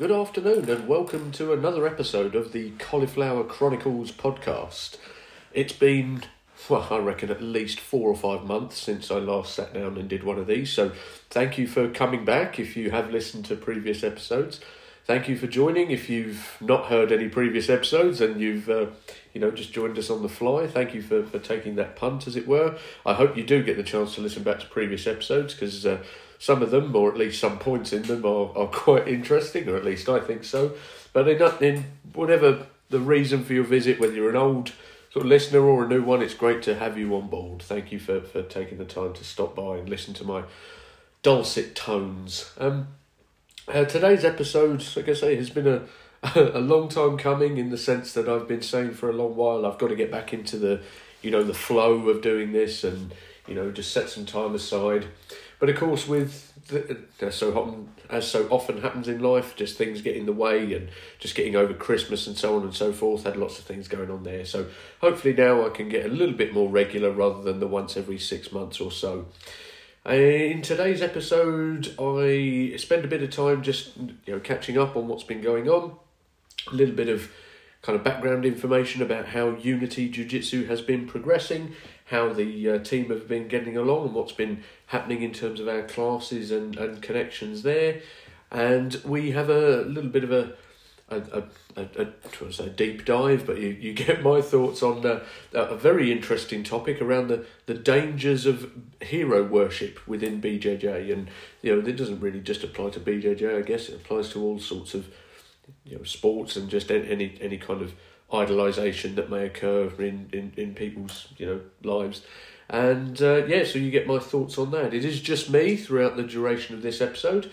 Good afternoon, and welcome to another episode of the Cauliflower Chronicles podcast. It's been, well, I reckon at least four or five months since I last sat down and did one of these, so thank you for coming back if you have listened to previous episodes. Thank you for joining. If you've not heard any previous episodes and you've, uh, you know, just joined us on the fly, thank you for, for taking that punt, as it were. I hope you do get the chance to listen back to previous episodes because uh, some of them, or at least some points in them, are, are quite interesting, or at least I think so. But in, in whatever the reason for your visit, whether you're an old sort of listener or a new one, it's great to have you on board. Thank you for, for taking the time to stop by and listen to my dulcet tones. Um, uh, today's episode, like I say, has been a a long time coming in the sense that I've been saying for a long while I've got to get back into the you know the flow of doing this and you know just set some time aside. But of course, with the, so as so often happens in life, just things get in the way and just getting over Christmas and so on and so forth. Had lots of things going on there. So hopefully now I can get a little bit more regular rather than the once every six months or so. Uh, in today's episode, I spend a bit of time just you know catching up on what's been going on, a little bit of kind of background information about how Unity Jiu Jitsu has been progressing, how the uh, team have been getting along, and what's been happening in terms of our classes and, and connections there. And we have a little bit of a a, a, a, a, deep dive, but you, you get my thoughts on uh, a very interesting topic around the, the dangers of hero worship within BJJ. And, you know, it doesn't really just apply to BJJ, I guess it applies to all sorts of, you know, sports and just any, any kind of idolization that may occur in, in, in people's, you know, lives. And uh, yeah, so you get my thoughts on that. It is just me throughout the duration of this episode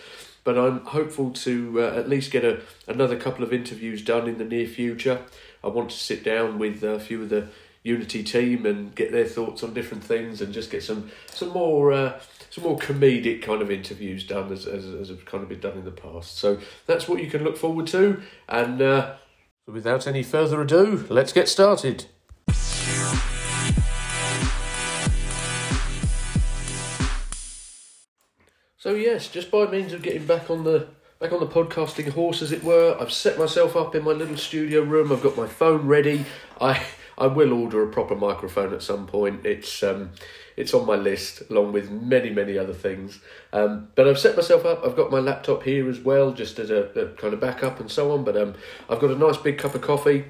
but I'm hopeful to uh, at least get a another couple of interviews done in the near future. I want to sit down with a few of the Unity team and get their thoughts on different things and just get some some more uh, some more comedic kind of interviews done as, as as have kind of been done in the past. So that's what you can look forward to. And uh, without any further ado, let's get started. So yes, just by means of getting back on the back on the podcasting horse, as it were, I've set myself up in my little studio room. I've got my phone ready. I I will order a proper microphone at some point. It's um, it's on my list along with many many other things. Um, but I've set myself up. I've got my laptop here as well, just as a, a kind of backup and so on. But um, I've got a nice big cup of coffee,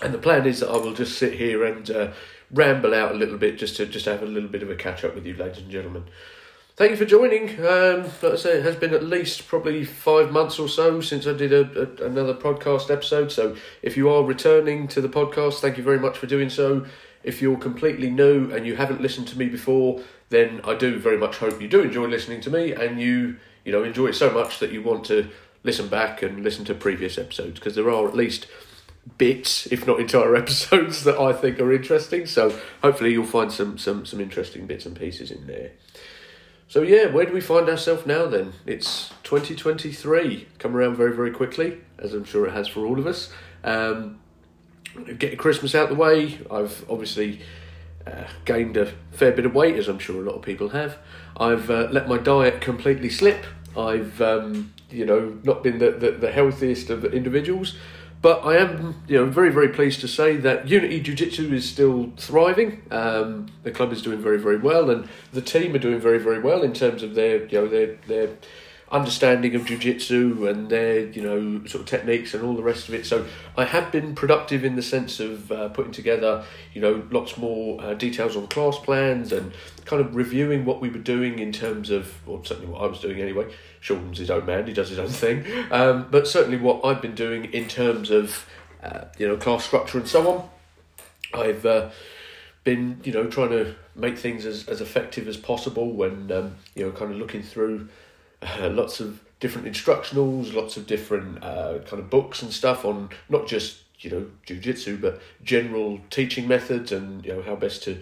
and the plan is that I will just sit here and uh, ramble out a little bit, just to just have a little bit of a catch up with you, ladies and gentlemen. Thank you for joining. Um, like I say, it has been at least probably five months or so since I did a, a, another podcast episode. So if you are returning to the podcast, thank you very much for doing so. If you're completely new and you haven't listened to me before, then I do very much hope you do enjoy listening to me and you you know enjoy it so much that you want to listen back and listen to previous episodes because there are at least bits, if not entire episodes, that I think are interesting. So hopefully you'll find some some some interesting bits and pieces in there. So yeah, where do we find ourselves now then? It's 2023, come around very very quickly, as I'm sure it has for all of us. Um, getting Christmas out the way, I've obviously uh, gained a fair bit of weight, as I'm sure a lot of people have. I've uh, let my diet completely slip. I've um, you know not been the, the, the healthiest of individuals. But I am, you know, very, very pleased to say that Unity Jiu Jitsu is still thriving. Um, the club is doing very, very well, and the team are doing very, very well in terms of their, you know, their their understanding of jiu-jitsu and their you know sort of techniques and all the rest of it. So i have been productive in the sense of uh, putting together you know lots more uh, details on class plans and kind of reviewing what we were doing in terms of or certainly what i was doing anyway. Sean's his own man he does his own thing. Um, but certainly what i've been doing in terms of uh, you know class structure and so on i've uh, been you know trying to make things as, as effective as possible when um, you know kind of looking through uh, lots of different instructionals, lots of different uh, kind of books and stuff on not just you know jujitsu, but general teaching methods and you know how best to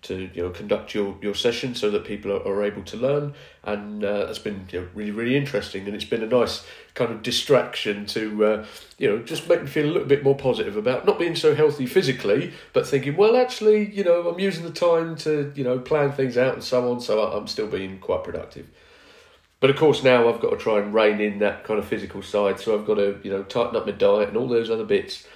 to you know conduct your, your session so that people are, are able to learn. And uh, that's been you know, really really interesting. And it's been a nice kind of distraction to uh, you know just make me feel a little bit more positive about not being so healthy physically but thinking well actually you know I'm using the time to you know plan things out and so on so I'm still being quite productive but of course now I've got to try and rein in that kind of physical side. So I've got to you know tighten up my diet and all those other bits.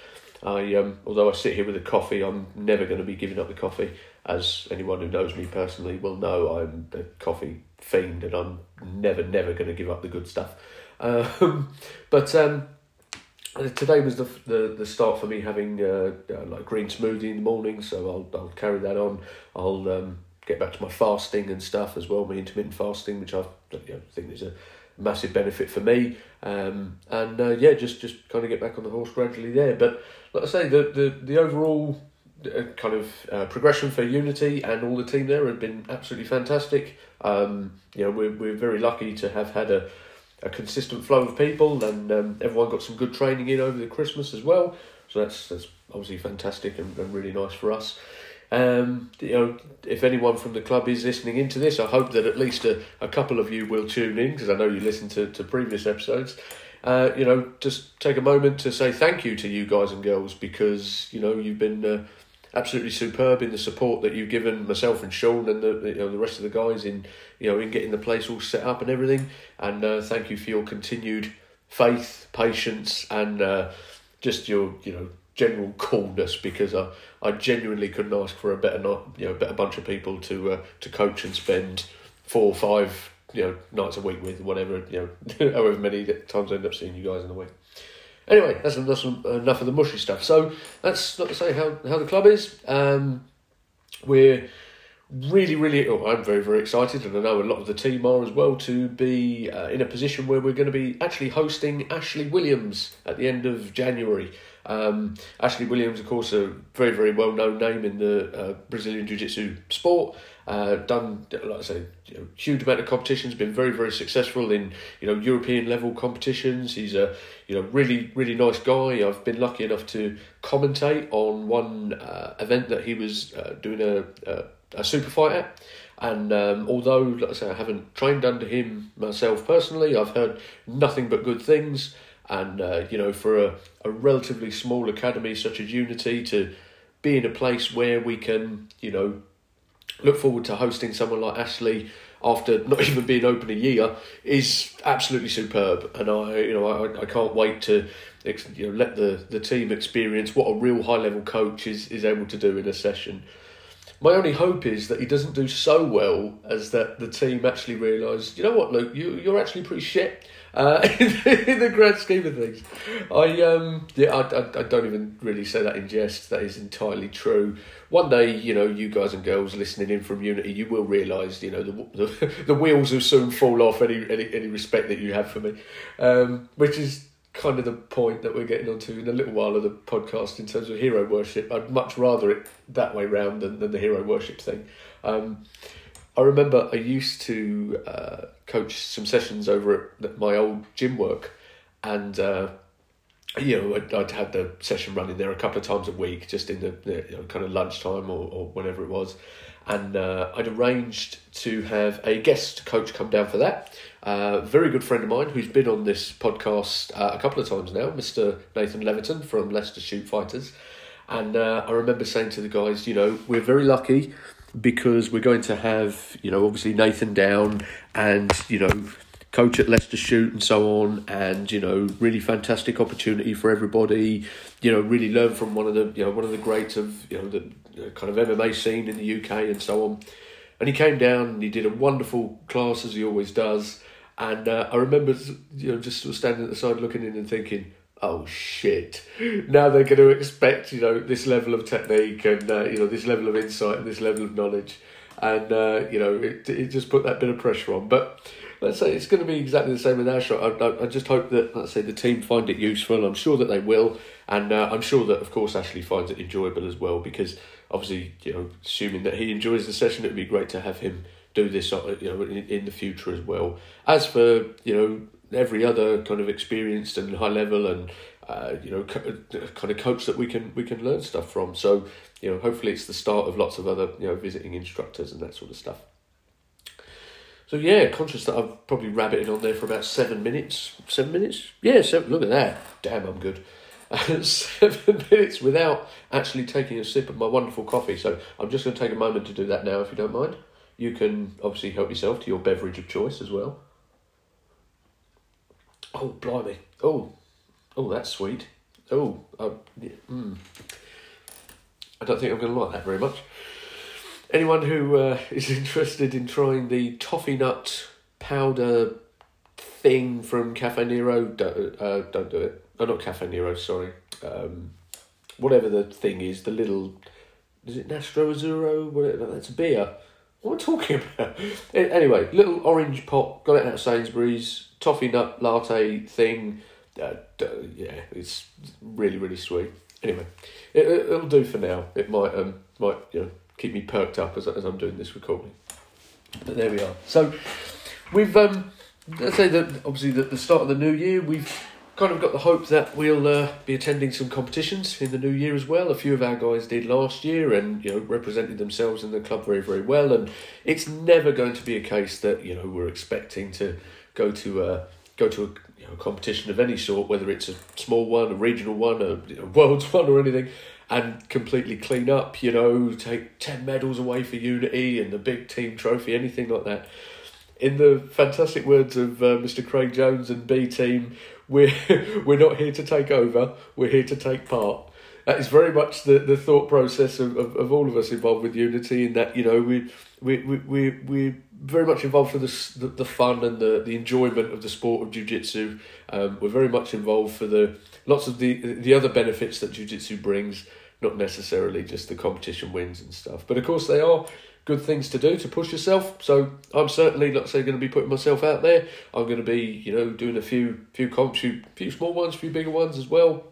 I um, although I sit here with a coffee, I'm never going to be giving up the coffee. As anyone who knows me personally will know, I'm a coffee fiend, and I'm never, never going to give up the good stuff. Um, but um, today was the, the the start for me having uh, uh, like green smoothie in the morning, so I'll I'll carry that on. I'll um, get back to my fasting and stuff as well, my intermittent fasting, which I you know, think is a massive benefit for me. Um, and uh, yeah, just just kind of get back on the horse gradually there. But like I say, the the the overall uh, kind of uh, progression for Unity and all the team there have been absolutely fantastic. Um, you know, we're we're very lucky to have had a a consistent flow of people, and um, everyone got some good training in over the Christmas as well. So that's that's obviously fantastic and, and really nice for us. Um, you know, if anyone from the club is listening into this, I hope that at least a, a couple of you will tune in because I know you listened to, to previous episodes. Uh, you know, just take a moment to say thank you to you guys and girls because you know you've been uh, absolutely superb in the support that you've given myself and Sean and the you know the rest of the guys in you know in getting the place all set up and everything. And uh, thank you for your continued faith, patience, and uh, just your you know general coolness because I, I genuinely couldn't ask for a better not you know better bunch of people to uh, to coach and spend four or five you know nights a week with whatever you know however many times I end up seeing you guys in the week. Anyway, that's that's enough of the mushy stuff. So that's not to say how how the club is. Um, we're really, really, oh, I'm very, very excited, and I know a lot of the team are as well, to be uh, in a position where we're going to be actually hosting Ashley Williams at the end of January. Um, Ashley Williams, of course, a very, very well known name in the uh, Brazilian Jiu Jitsu sport. Uh, done, like I say, you know, huge amount of competitions. Been very, very successful in you know European level competitions. He's a you know really, really nice guy. I've been lucky enough to commentate on one uh, event that he was uh, doing a, a, a super fight at. And um, although, like I say, I haven't trained under him myself personally, I've heard nothing but good things. And uh, you know, for a, a relatively small academy such as Unity to be in a place where we can, you know, look forward to hosting someone like Ashley after not even being open a year is absolutely superb. And I, you know, I, I can't wait to you know let the, the team experience what a real high level coach is, is able to do in a session. My only hope is that he doesn't do so well as that the team actually realise, you know what, Luke, you you're actually pretty shit uh, in the grand scheme of things. I um yeah I, I, I don't even really say that in jest. That is entirely true. One day, you know, you guys and girls listening in from Unity, you will realise, you know, the, the the wheels will soon fall off any any any respect that you have for me, um, which is kind of the point that we're getting onto in a little while of the podcast in terms of hero worship. I'd much rather it that way round than, than the hero worship thing. Um, I remember I used to uh, coach some sessions over at my old gym work, and uh, you know I'd, I'd, had the session running there a couple of times a week, just in the, you know, kind of lunchtime or, or whenever it was, and uh, I'd arranged to have a guest coach come down for that. Uh, very good friend of mine who's been on this podcast uh, a couple of times now, Mr. Nathan Leverton from Leicester Shoot Fighters. And uh, I remember saying to the guys, you know, we're very lucky because we're going to have, you know, obviously Nathan down and, you know, coach at Leicester Shoot and so on, and you know, really fantastic opportunity for everybody. You know, really learn from one of the you know one of the greats of you know the kind of MMA scene in the UK and so on. And he came down and he did a wonderful class as he always does. And uh, I remember you know just standing at the side looking in and thinking, oh shit now they're going to expect you know this level of technique and uh, you know this level of insight and this level of knowledge and uh, you know it, it just put that bit of pressure on but let's say it's going to be exactly the same with Asher. I, I, I, just hope that let's say the team find it useful. I'm sure that they will, and uh, I'm sure that of course Ashley finds it enjoyable as well because obviously you know assuming that he enjoys the session, it would be great to have him do this uh, you know in, in the future as well. As for you know every other kind of experienced and high level and uh, you know co- uh, kind of coach that we can we can learn stuff from. So you know hopefully it's the start of lots of other you know visiting instructors and that sort of stuff. So yeah, conscious that I've probably rabbited on there for about seven minutes. Seven minutes? Yeah, seven, look at that. Damn, I'm good. seven minutes without actually taking a sip of my wonderful coffee. So I'm just going to take a moment to do that now, if you don't mind. You can obviously help yourself to your beverage of choice as well. Oh, blimey. Oh, oh, that's sweet. Oh, uh, yeah, mm. I don't think I'm going to like that very much. Anyone who uh, is interested in trying the toffee nut powder thing from Cafe Nero, don't, uh, don't do it. Oh, not Cafe Nero, sorry. Um, whatever the thing is, the little. Is it Nastro Azzurro? Whatever, that's a beer. What am I talking about? anyway, little orange pop, got it out of Sainsbury's, toffee nut latte thing. Uh, yeah, it's really, really sweet. Anyway, it, it'll do for now. It might, um, might you know, keep me perked up as, as I'm doing this recording. But there we are. So, we've, um, let's say that obviously at the start of the new year, we've kind of got the hope that we'll uh, be attending some competitions in the new year as well. A few of our guys did last year, and you know represented themselves in the club very very well. And it's never going to be a case that you know we're expecting to go to a go to a you know, competition of any sort, whether it's a small one, a regional one, a world's one, or anything. And completely clean up, you know, take 10 medals away for Unity and the big team trophy, anything like that in the fantastic words of uh, Mr. Craig Jones and B Team, we're we're not here to take over. We're here to take part. That is very much the, the thought process of, of, of all of us involved with Unity. In that you know we we we we we very much involved for the, the the fun and the the enjoyment of the sport of jiu-jitsu. Um, we're very much involved for the lots of the the other benefits that jiu-jitsu brings, not necessarily just the competition wins and stuff. But of course they are good things to do to push yourself. So I'm certainly, not say, going to be putting myself out there. I'm going to be, you know, doing a few few comps, few few small ones, few bigger ones as well.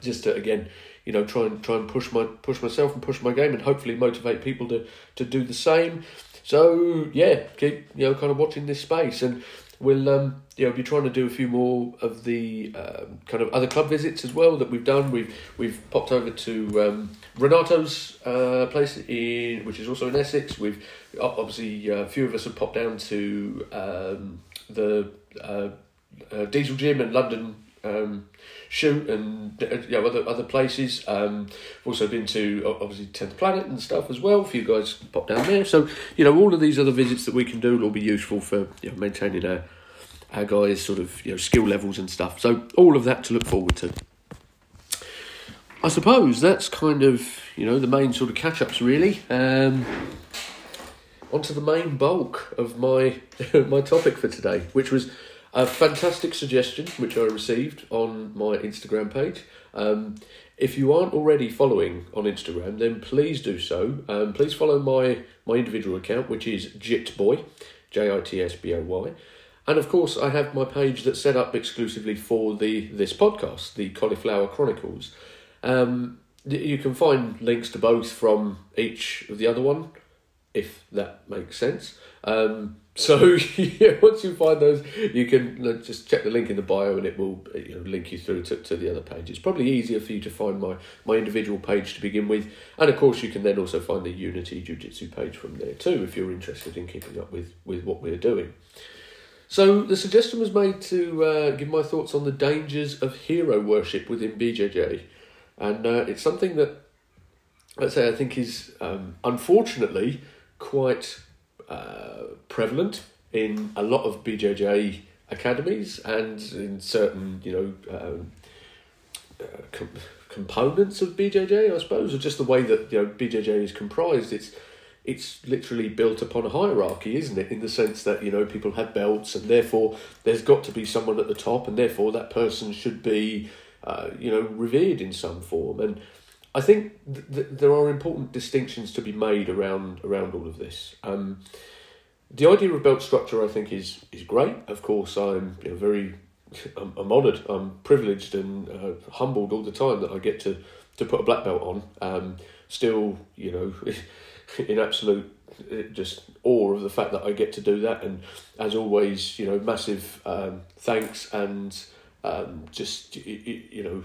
Just to again, you know, try and try and push my push myself and push my game, and hopefully motivate people to to do the same. So yeah, keep you know kind of watching this space and we'll um, you know be trying to do a few more of the um, kind of other club visits as well that we've done. We've we've popped over to um, Renato's uh, place in which is also in Essex. We've obviously uh, a few of us have popped down to um, the uh, uh, Diesel Gym in London. Um, shoot and uh, you know, other other places. Um, also been to obviously Tenth Planet and stuff as well. If you guys pop down there. So you know all of these other visits that we can do will be useful for you know, maintaining our our guys' sort of you know skill levels and stuff. So all of that to look forward to. I suppose that's kind of you know the main sort of catch ups really. Um, onto the main bulk of my my topic for today, which was a fantastic suggestion which I received on my Instagram page. Um, if you aren't already following on Instagram, then please do so. Um, please follow my my individual account, which is Jitsboy, J I T S B O Y. And of course, I have my page that's set up exclusively for the this podcast, the Cauliflower Chronicles. Um, you can find links to both from each of the other one, if that makes sense. Um, so yeah, once you find those, you can just check the link in the bio, and it will you know, link you through to, to the other page. It's probably easier for you to find my my individual page to begin with, and of course you can then also find the Unity Jiu Jitsu page from there too if you're interested in keeping up with with what we're doing. So the suggestion was made to uh, give my thoughts on the dangers of hero worship within BJJ, and uh, it's something that let's say I think is um, unfortunately quite uh, prevalent in a lot of BJJ academies and in certain, you know, um, uh, com- components of BJJ, I suppose, or just the way that you know BJJ is comprised. It's it's literally built upon a hierarchy, isn't it? In the sense that you know people have belts, and therefore there's got to be someone at the top, and therefore that person should be, uh, you know, revered in some form. And I think th- th- there are important distinctions to be made around around all of this. Um, the idea of belt structure, I think, is is great. Of course, I'm you know, very I'm, I'm honoured, I'm privileged, and uh, humbled all the time that I get to to put a black belt on. Um, still, you know, in absolute uh, just awe of the fact that I get to do that, and as always, you know, massive um, thanks and um, just you, you know,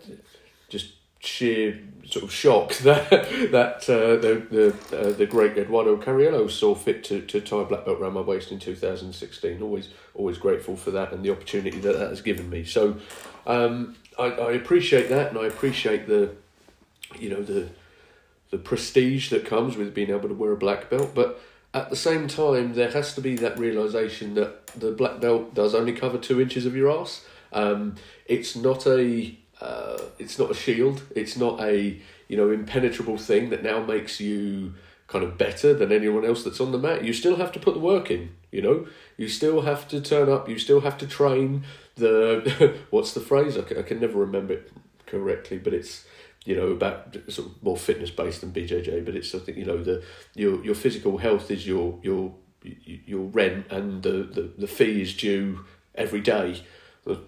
just sheer sort of shock that that uh, the the uh, the great Eduardo Cariello saw fit to, to tie a black belt around my waist in two thousand sixteen. Always always grateful for that and the opportunity that that has given me. So um, I I appreciate that and I appreciate the you know the the prestige that comes with being able to wear a black belt, but at the same time, there has to be that realization that the black belt does only cover two inches of your ass. Um, it's not a uh, it's not a shield. It's not a you know impenetrable thing that now makes you kind of better than anyone else that's on the mat. You still have to put the work in. You know, you still have to turn up. You still have to train. The what's the phrase? I can, I can never remember it correctly, but it's you know about sort of more fitness based than BJJ. But it's something you know the your your physical health is your your your rent and the, the, the fee is due every day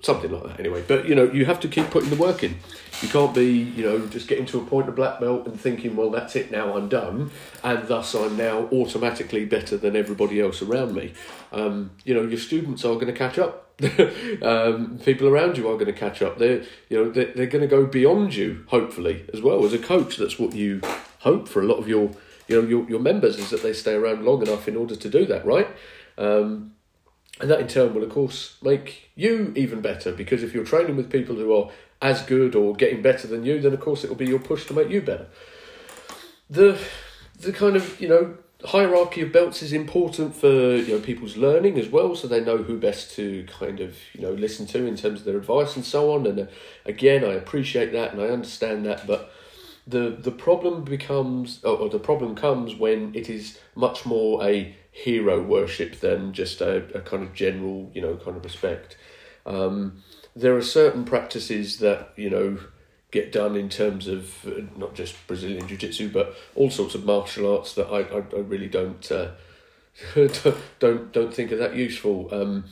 something like that anyway. But you know you have to keep putting the work in. You can't be you know just getting to a point of black belt and thinking well that's it now i'm done and thus i'm now automatically better than everybody else around me. Um, you know your students are going to catch up. Um, people around you are going to catch up. They're you know they're, they're going to go beyond you hopefully as well. As a coach that's what you hope for. A lot of your you know your, your members is that they stay around long enough in order to do that right? Um, and that in turn will, of course, make you even better because if you're training with people who are as good or getting better than you, then of course it will be your push to make you better. The the kind of you know hierarchy of belts is important for you know people's learning as well, so they know who best to kind of you know listen to in terms of their advice and so on. And uh, again, I appreciate that and I understand that, but the the problem becomes or, or the problem comes when it is much more a hero worship than just a, a kind of general, you know, kind of respect. Um, there are certain practices that, you know, get done in terms of uh, not just Brazilian Jiu Jitsu, but all sorts of martial arts that I, I, I really don't, uh, don't don't think are that useful. Um,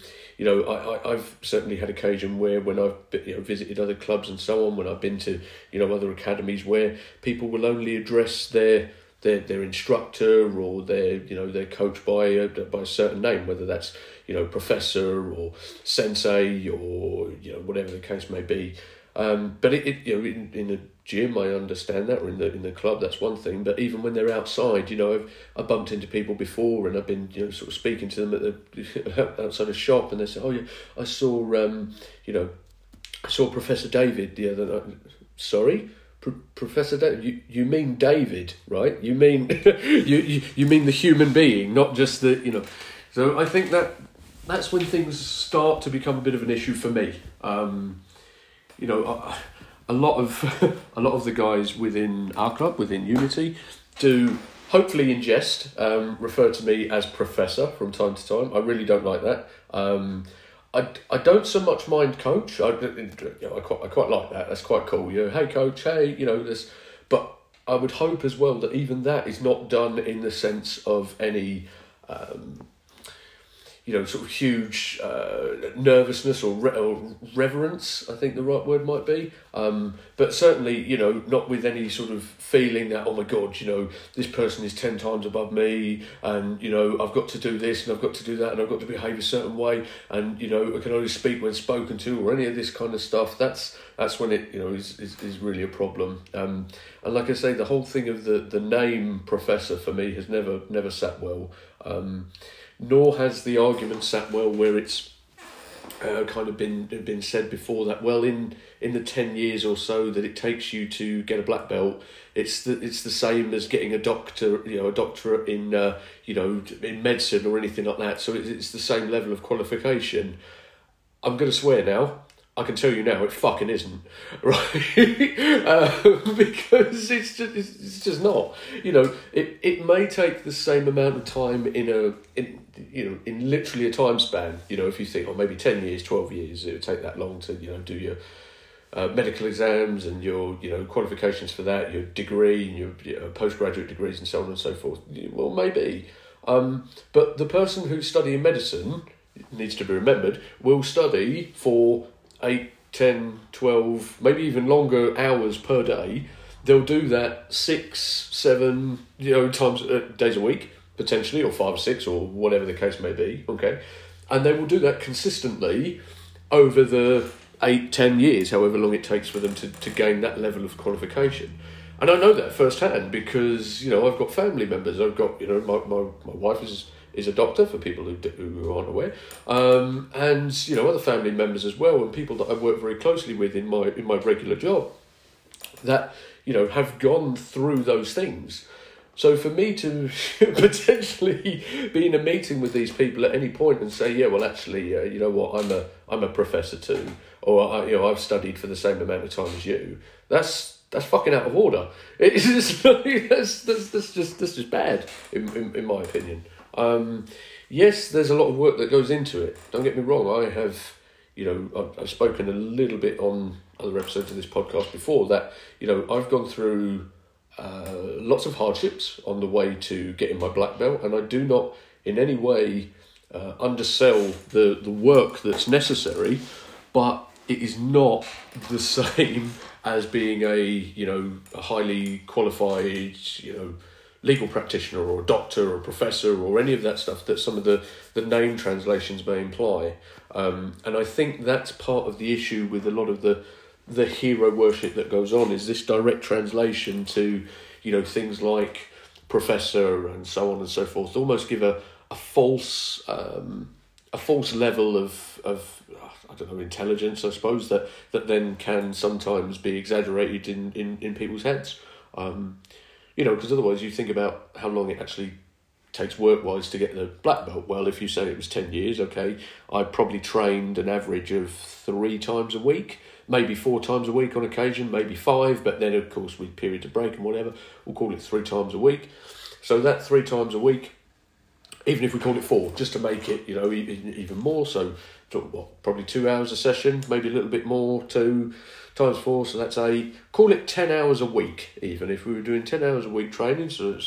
you know, I, I, I've certainly had occasion where when I've you know, visited other clubs and so on, when I've been to, you know, other academies where people will only address their their their instructor or their you know they're coached by a, by a certain name, whether that's you know professor or sensei or you know whatever the case may be. Um, but it, it you know in, in a gym I understand that or in the in the club that's one thing. But even when they're outside, you know I've I bumped into people before and I've been you know sort of speaking to them at the outside a shop and they say oh yeah I saw um you know I saw Professor David the other night. Sorry Professor David, you, you mean David, right? You mean you, you you mean the human being, not just the you know. So I think that that's when things start to become a bit of an issue for me. Um, you know, a, a lot of a lot of the guys within our club, within Unity, do hopefully ingest um, refer to me as Professor from time to time. I really don't like that. Um, I, I don't so much mind coach. I, you know, I quite I quite like that. That's quite cool. You know, hey coach, hey, you know this. But I would hope as well that even that is not done in the sense of any um, you know, sort of huge uh, nervousness or, re- or, reverence, I think the right word might be. Um, but certainly, you know, not with any sort of feeling that, oh my God, you know, this person is 10 times above me and, you know, I've got to do this and I've got to do that and I've got to behave a certain way and, you know, I can only speak when spoken to or any of this kind of stuff. That's that's when it, you know, is, is, is really a problem. Um, and like I say, the whole thing of the, the name professor for me has never, never sat well. Um, nor has the argument sat well where it's uh, kind of been been said before that well in in the 10 years or so that it takes you to get a black belt it's the it's the same as getting a doctor you know a doctorate in uh, you know in medicine or anything like that. So it's, it's the same level of qualification. I'm going to swear now I can tell you now, it fucking isn't, right? uh, because it's just it's just not. You know, it, it may take the same amount of time in a in you know in literally a time span. You know, if you think, or oh, maybe ten years, twelve years, it would take that long to you know do your uh, medical exams and your you know qualifications for that, your degree and your, postgraduate degrees and so on and so forth. Well, maybe, um, but the person who's studying medicine needs to be remembered will study for 8, 10, 12, maybe even longer hours per day, they'll do that six, seven, you know, times uh, days a week potentially, or five or six, or whatever the case may be. Okay, and they will do that consistently over the eight, ten years, however long it takes for them to, to gain that level of qualification. And I know that firsthand because you know I've got family members. I've got you know my, my, my wife is is a doctor for people who, who aren't aware, um, and you know other family members as well, and people that I work very closely with in my in my regular job, that you know have gone through those things, So for me to potentially be in a meeting with these people at any point and say, yeah, well, actually, uh, you know what, I'm a I'm a professor too, or I, you know, I've studied for the same amount of time as you. That's that's fucking out of order. It's just that's, that's that's just that's just bad in in, in my opinion. Um, yes, there's a lot of work that goes into it. Don't get me wrong. I have, you know, I've, I've spoken a little bit on other episodes of this podcast before that. You know, I've gone through uh, lots of hardships on the way to getting my black belt, and I do not in any way uh, undersell the the work that's necessary, but it is not the same as being a you know a highly qualified you know legal practitioner or a doctor or a professor or any of that stuff that some of the, the name translations may imply. Um, and I think that's part of the issue with a lot of the the hero worship that goes on is this direct translation to, you know, things like professor and so on and so forth. Almost give a, a false um, a false level of of I don't know intelligence I suppose that that then can sometimes be exaggerated in in, in people's heads. Um, you know, because otherwise you think about how long it actually takes work wise to get the black belt. Well, if you say it was 10 years, okay, I probably trained an average of three times a week, maybe four times a week on occasion, maybe five, but then of course with period of break and whatever, we'll call it three times a week. So that three times a week, even if we call it four, just to make it, you know, even, even more. So, what, probably two hours a session, maybe a little bit more, two times four, so that's a call it ten hours a week. Even if we were doing ten hours a week training, so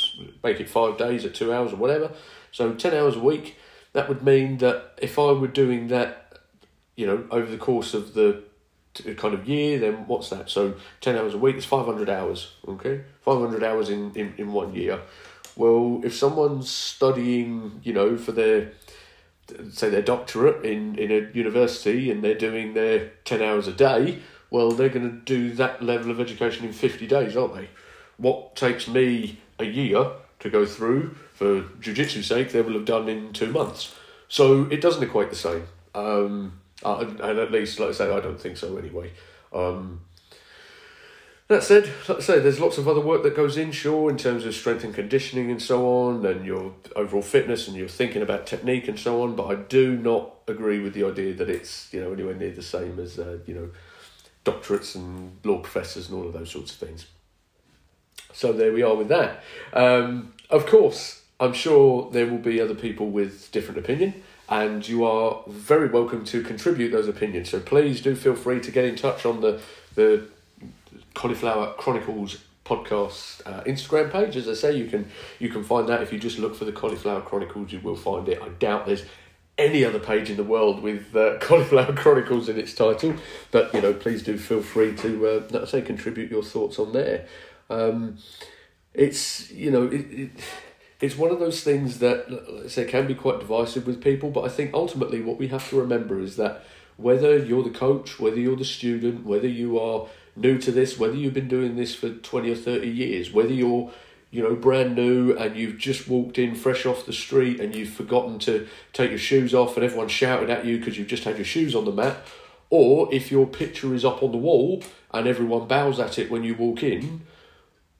make it five days at two hours or whatever. So ten hours a week. That would mean that if I were doing that, you know, over the course of the kind of year, then what's that? So ten hours a week is five hundred hours. Okay, five hundred hours in, in in one year. Well, if someone's studying, you know, for their say their doctorate in, in a university and they're doing their 10 hours a day well, they're going to do that level of education in 50 days, aren't they? What takes me a year to go through for jiu-jitsu sake, they will have done in two months. So it doesn't equate the same. Um, uh, and at least, like I say, I don't think so anyway. Um, that said, like I say, there's lots of other work that goes in, sure, in terms of strength and conditioning and so on, and your overall fitness and your thinking about technique and so on. But I do not agree with the idea that it's you know anywhere near the same as uh, you know doctorates and law professors and all of those sorts of things. So there we are with that. Um, of course, I'm sure there will be other people with different opinion, and you are very welcome to contribute those opinions. So please do feel free to get in touch on the the Cauliflower Chronicles podcast uh, Instagram page. As I say, you can you can find that if you just look for the Cauliflower Chronicles, you will find it. I doubt there's any other page in the world with uh, Cauliflower Chronicles in its title. But you know, please do feel free to, uh, say, contribute your thoughts on there. Um, it's you know, it, it, it's one of those things that let's say can be quite divisive with people. But I think ultimately, what we have to remember is that whether you're the coach, whether you're the student, whether you are new to this, whether you've been doing this for twenty or thirty years, whether you're you know, brand new and you've just walked in fresh off the street and you've forgotten to take your shoes off and everyone shouted at you because you've just had your shoes on the mat, or if your picture is up on the wall and everyone bows at it when you walk in,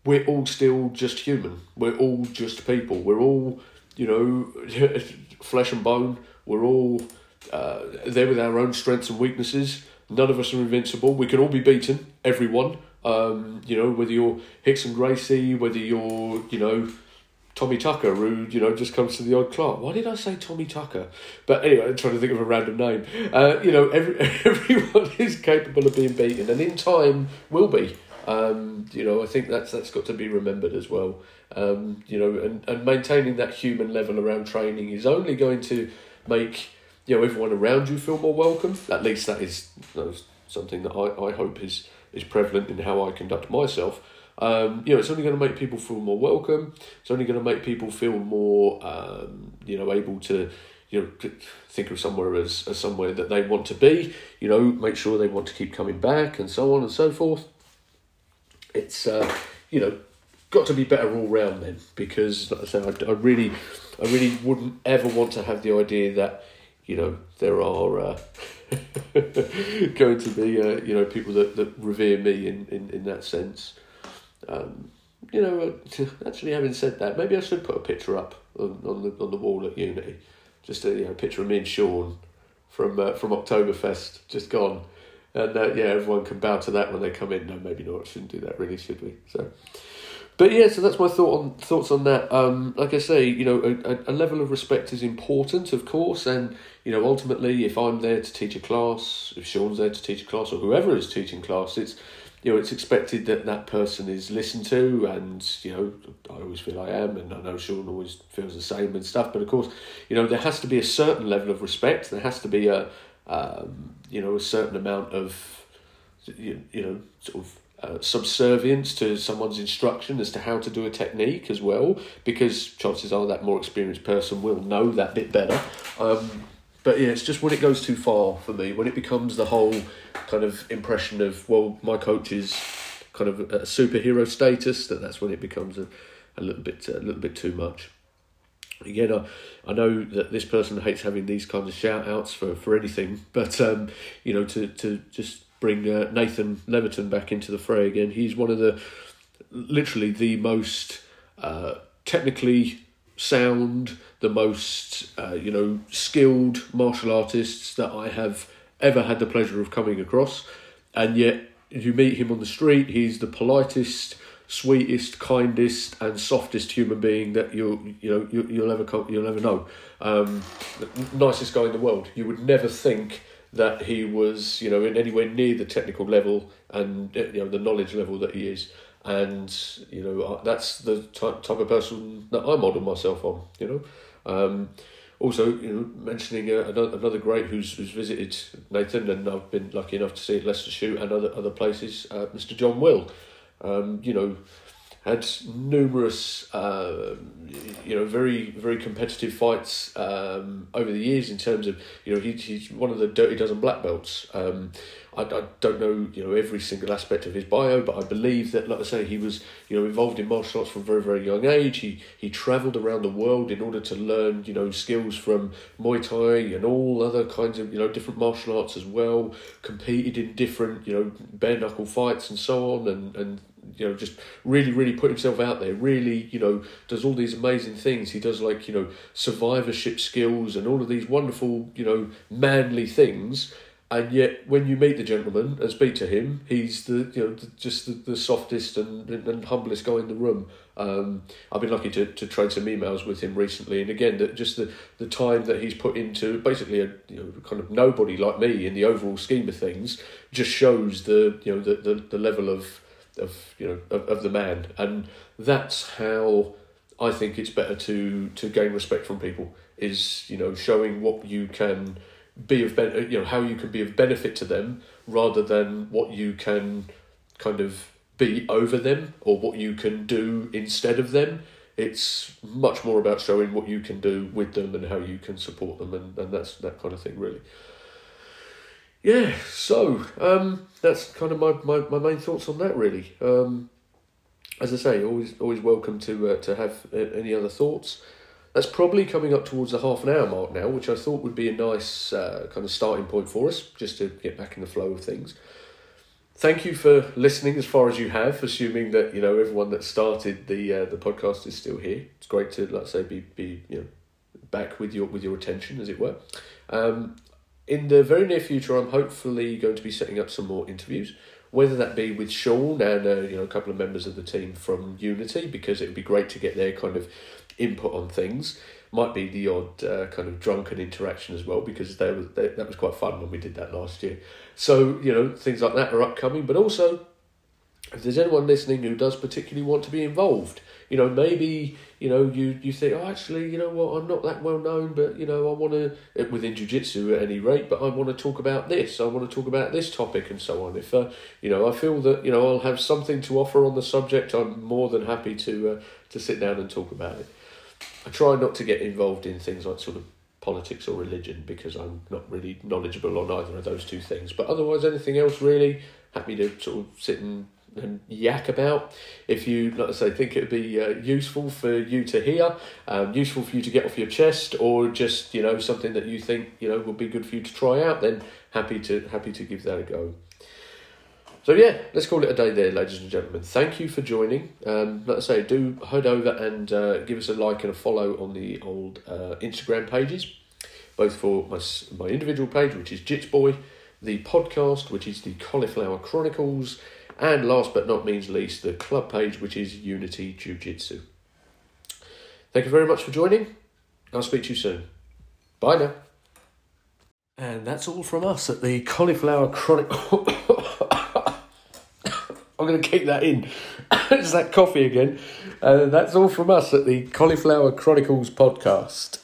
we're all still just human. We're all just people. We're all, you know, flesh and bone. We're all uh, there with our own strengths and weaknesses. None of us are invincible. We can all be beaten, everyone. Um, you know, whether you're Rickson Gracie, whether you're, you know, Tommy Tucker, who, you know, just comes to the odd clerk. Why did I say Tommy Tucker? But anyway, I'm trying to think of a random name. Uh, you know, every, everyone is capable of being beaten, and in time will be. Um, you know, I think that's that's got to be remembered as well. Um, you know, and, and maintaining that human level around training is only going to make you know everyone around you feel more welcome. At least that is something that I, I hope is is prevalent in how I conduct myself. Um, you know, it's only going to make people feel more welcome. It's only going to make people feel more, um, you know, able to, you know, think of somewhere as, as somewhere that they want to be. You know, make sure they want to keep coming back and so on and so forth. It's, uh, you know, got to be better all round then because, like I say, I, I really, I really wouldn't ever want to have the idea that, you know, there are. Uh, going to be uh, you know people that, that revere me in, in, in that sense. Um, you know, actually, having said that, maybe I should put a picture up on, on the on the wall at Unity, just a you know picture of me and Sean from uh, from Oktoberfest, just gone, and uh, yeah, everyone can bow to that when they come in. No, maybe not. Shouldn't do that, really, should we? So. But yeah, so that's my thought on thoughts on that. Um, like I say, you know, a, a level of respect is important, of course, and you know, ultimately, if I'm there to teach a class, if Sean's there to teach a class, or whoever is teaching class, it's you know, it's expected that that person is listened to, and you know, I always feel I am, and I know Sean always feels the same and stuff. But of course, you know, there has to be a certain level of respect. There has to be a, um, you know, a certain amount of, you, you know, sort of uh, subservience to someone's instruction as to how to do a technique as well, because chances are that more experienced person will know that bit better. Um, but yeah, it's just when it goes too far for me, when it becomes the whole kind of impression of well, my coach is kind of a superhero status, that that's when it becomes a, a little bit a little bit too much. Again, I, I know that this person hates having these kinds of shout outs for, for anything, but um, you know, to, to just bring uh, Nathan Leverton back into the fray again. He's one of the literally the most uh, technically sound, the most uh, you know skilled martial artists that I have ever had the pleasure of coming across, and yet you meet him on the street, he's the politest, sweetest, kindest, and softest human being that you you know you, you'll ever you'll ever know. Um, nicest guy in the world. You would never think that he was, you know, in anywhere near the technical level and you know the knowledge level that he is, and you know uh, that's the type type of person that I model myself on. You know, um, also you know mentioning uh, another another great who's who's visited Nathan and I've been lucky enough to see at Leicester Shoot and other other places. Uh, Mr. John Will, um, you know had numerous, uh, you know, very very competitive fights um, over the years. In terms of, you know, he, he's one of the Dirty Dozen black belts. Um, I, I don't know, you know, every single aspect of his bio, but I believe that, like I say, he was, you know, involved in martial arts from a very very young age. He he travelled around the world in order to learn, you know, skills from Muay Thai and all other kinds of, you know, different martial arts as well. Competed in different, you know, bare knuckle fights and so on, and and you know, just really, really put himself out there. Really, you know, does all these amazing things. He does like you know survivorship skills and all of these wonderful, you know, manly things. And yet, when you meet the gentleman and speak to him, he's the you know the, just the, the softest and, and humblest guy in the room. Um, I've been lucky to, to trade some emails with him recently, and again, that just the, the time that he's put into basically a you know kind of nobody like me in the overall scheme of things just shows the you know the, the, the level of of you know of, of the man, and that's how I think it's better to to gain respect from people is you know showing what you can be of ben- you know how you can be of benefit to them rather than what you can kind of be over them or what you can do instead of them. It's much more about showing what you can do with them and how you can support them and, and that's that kind of thing really yeah, so um, that's kind of my, my, my main thoughts on that really. Um, as I say, always always welcome to uh, to have any other thoughts. That's probably coming up towards the half an hour mark now, which I thought would be a nice uh, kind of starting point for us, just to get back in the flow of things. Thank you for listening as far as you have, assuming that you know everyone that started the uh, the podcast is still here. It's great to, let's say, be be you know back with your with your attention, as it were. Um, in the very near future, I'm hopefully going to be setting up some more interviews, whether that be with Sean and uh, you know a couple of members of the team from Unity, because it would be great to get their kind of input on things. Might be the odd uh, kind of drunken interaction as well, because they, was, they, that was quite fun when we did that last year. So you know things like that are upcoming, but also if there's anyone listening who does particularly want to be involved, you know, maybe you know you you think, oh, actually, you know what, I'm not that well known, but you know, I want to eh, within jiu-jitsu at any rate, but I want to talk about this. I want to talk about this topic and so on. If uh, you know, I feel that you know I'll have something to offer on the subject, I'm more than happy to uh, to sit down and talk about it. I try not to get involved in things like sort of politics or religion because I'm not really knowledgeable on either of those two things. But otherwise, anything else really happy to sort of sit and and yak about. If you, like I say, think it would be uh, useful for you to hear, um, useful for you to get off your chest, or just you know something that you think you know would be good for you to try out, then happy to happy to give that a go. So yeah, let's call it a day there, ladies and gentlemen. Thank you for joining. Um, like I say, do head over and uh, give us a like and a follow on the old uh, Instagram pages, both for my my individual page, which is Jits Boy, the podcast, which is the Cauliflower Chronicles, and last but not means least, the club page, which is Unity Jiu Jitsu. Thank you very much for joining. I'll speak to you soon. Bye now. And that's all from us at the Cauliflower Chronic. I'm going to keep that in. it's that coffee again. Uh, that's all from us at the Cauliflower Chronicles podcast.